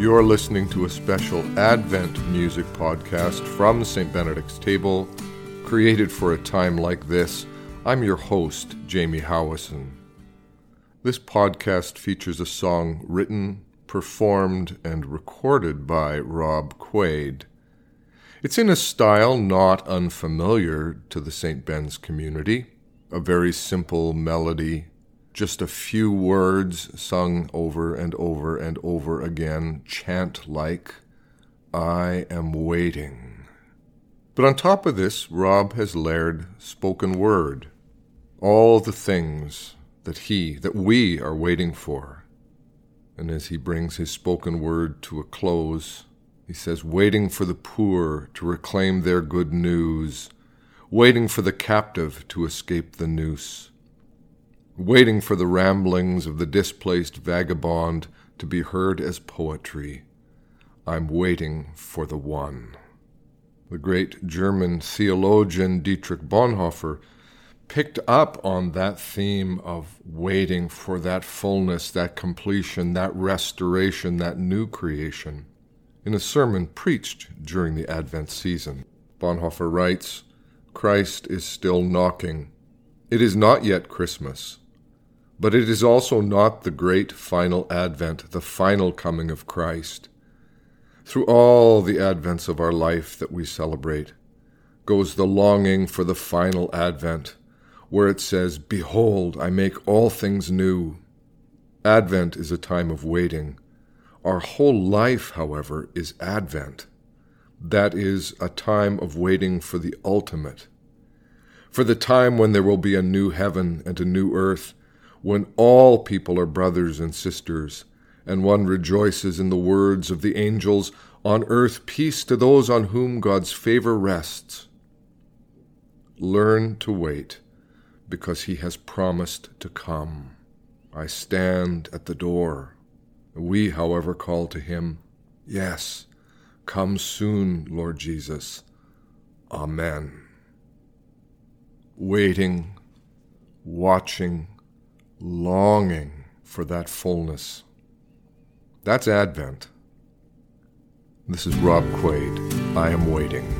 You're listening to a special Advent music podcast from St. Benedict's Table, created for a time like this. I'm your host, Jamie Howison. This podcast features a song written, performed, and recorded by Rob Kwade. It's in a style not unfamiliar to the St. Ben's community, a very simple melody just a few words sung over and over and over again, chant like, I am waiting. But on top of this, Rob has layered spoken word, all the things that he, that we are waiting for. And as he brings his spoken word to a close, he says, waiting for the poor to reclaim their good news, waiting for the captive to escape the noose waiting for the ramblings of the displaced vagabond to be heard as poetry. I'm waiting for the one. The great German theologian Dietrich Bonhoeffer picked up on that theme of waiting for that fullness, that completion, that restoration, that new creation in a sermon preached during the Advent season. Bonhoeffer writes, Christ is still knocking. It is not yet Christmas. But it is also not the great final advent, the final coming of Christ. Through all the advents of our life that we celebrate goes the longing for the final advent, where it says, Behold, I make all things new. Advent is a time of waiting. Our whole life, however, is Advent. That is a time of waiting for the ultimate, for the time when there will be a new heaven and a new earth when all people are brothers and sisters, and one rejoices in the words of the angels, On earth peace to those on whom God's favor rests. Learn to wait, because he has promised to come. I stand at the door. We, however, call to him, Yes, come soon, Lord Jesus. Amen. Waiting, watching, longing for that fullness. That's Advent. This is Rob Kwade. I am waiting.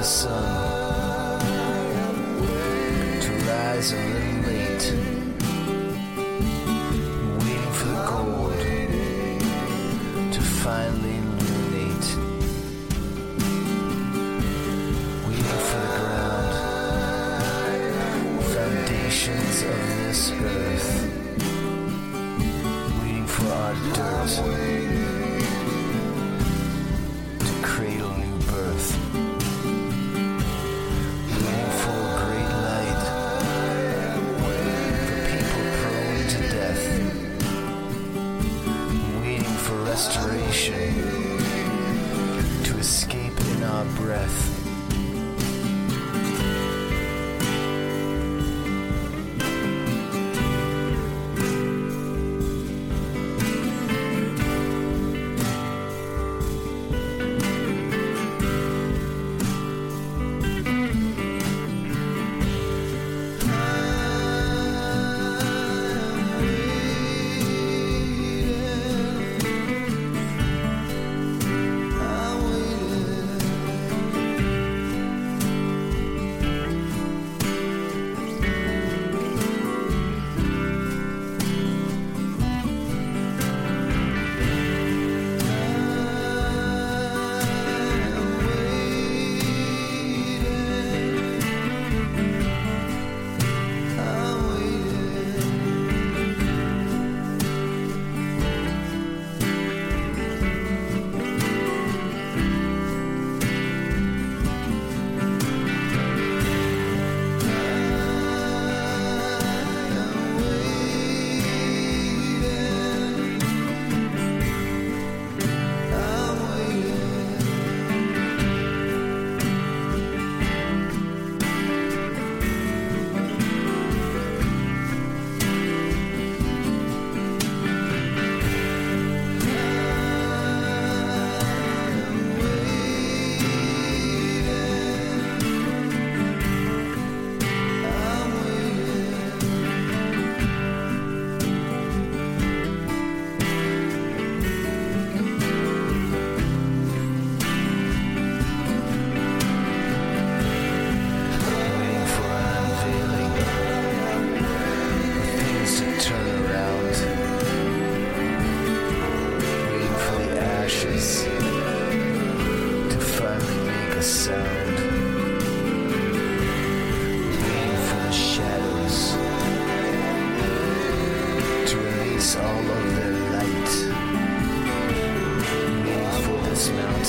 the sun to rise a little late, waiting for the cold to finally illuminate, waiting for the ground, foundations of this earth, waiting for our dirt.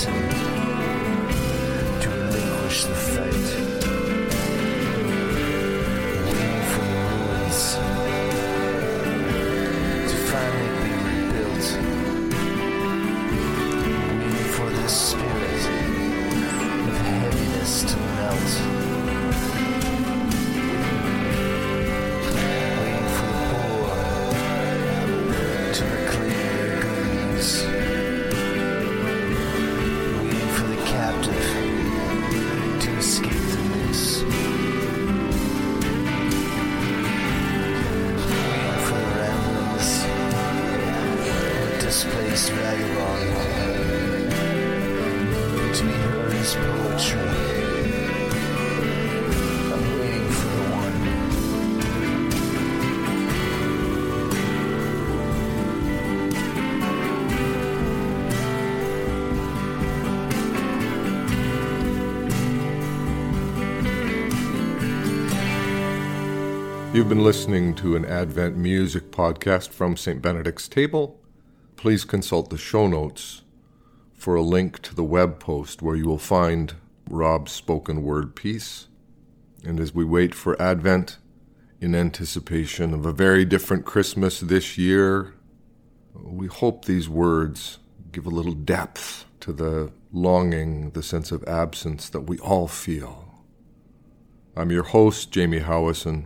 To relinquish the fight. Waiting for the ruins to finally be rebuilt. Waiting for this You've been listening to an Advent music podcast from St. Benedict's Table. Please consult the show notes for a link to the web post where you will find Rob's spoken word piece. And as we wait for Advent, in anticipation of a very different Christmas this year, we hope these words give a little depth to the longing, the sense of absence that we all feel. I'm your host, Jamie Howison.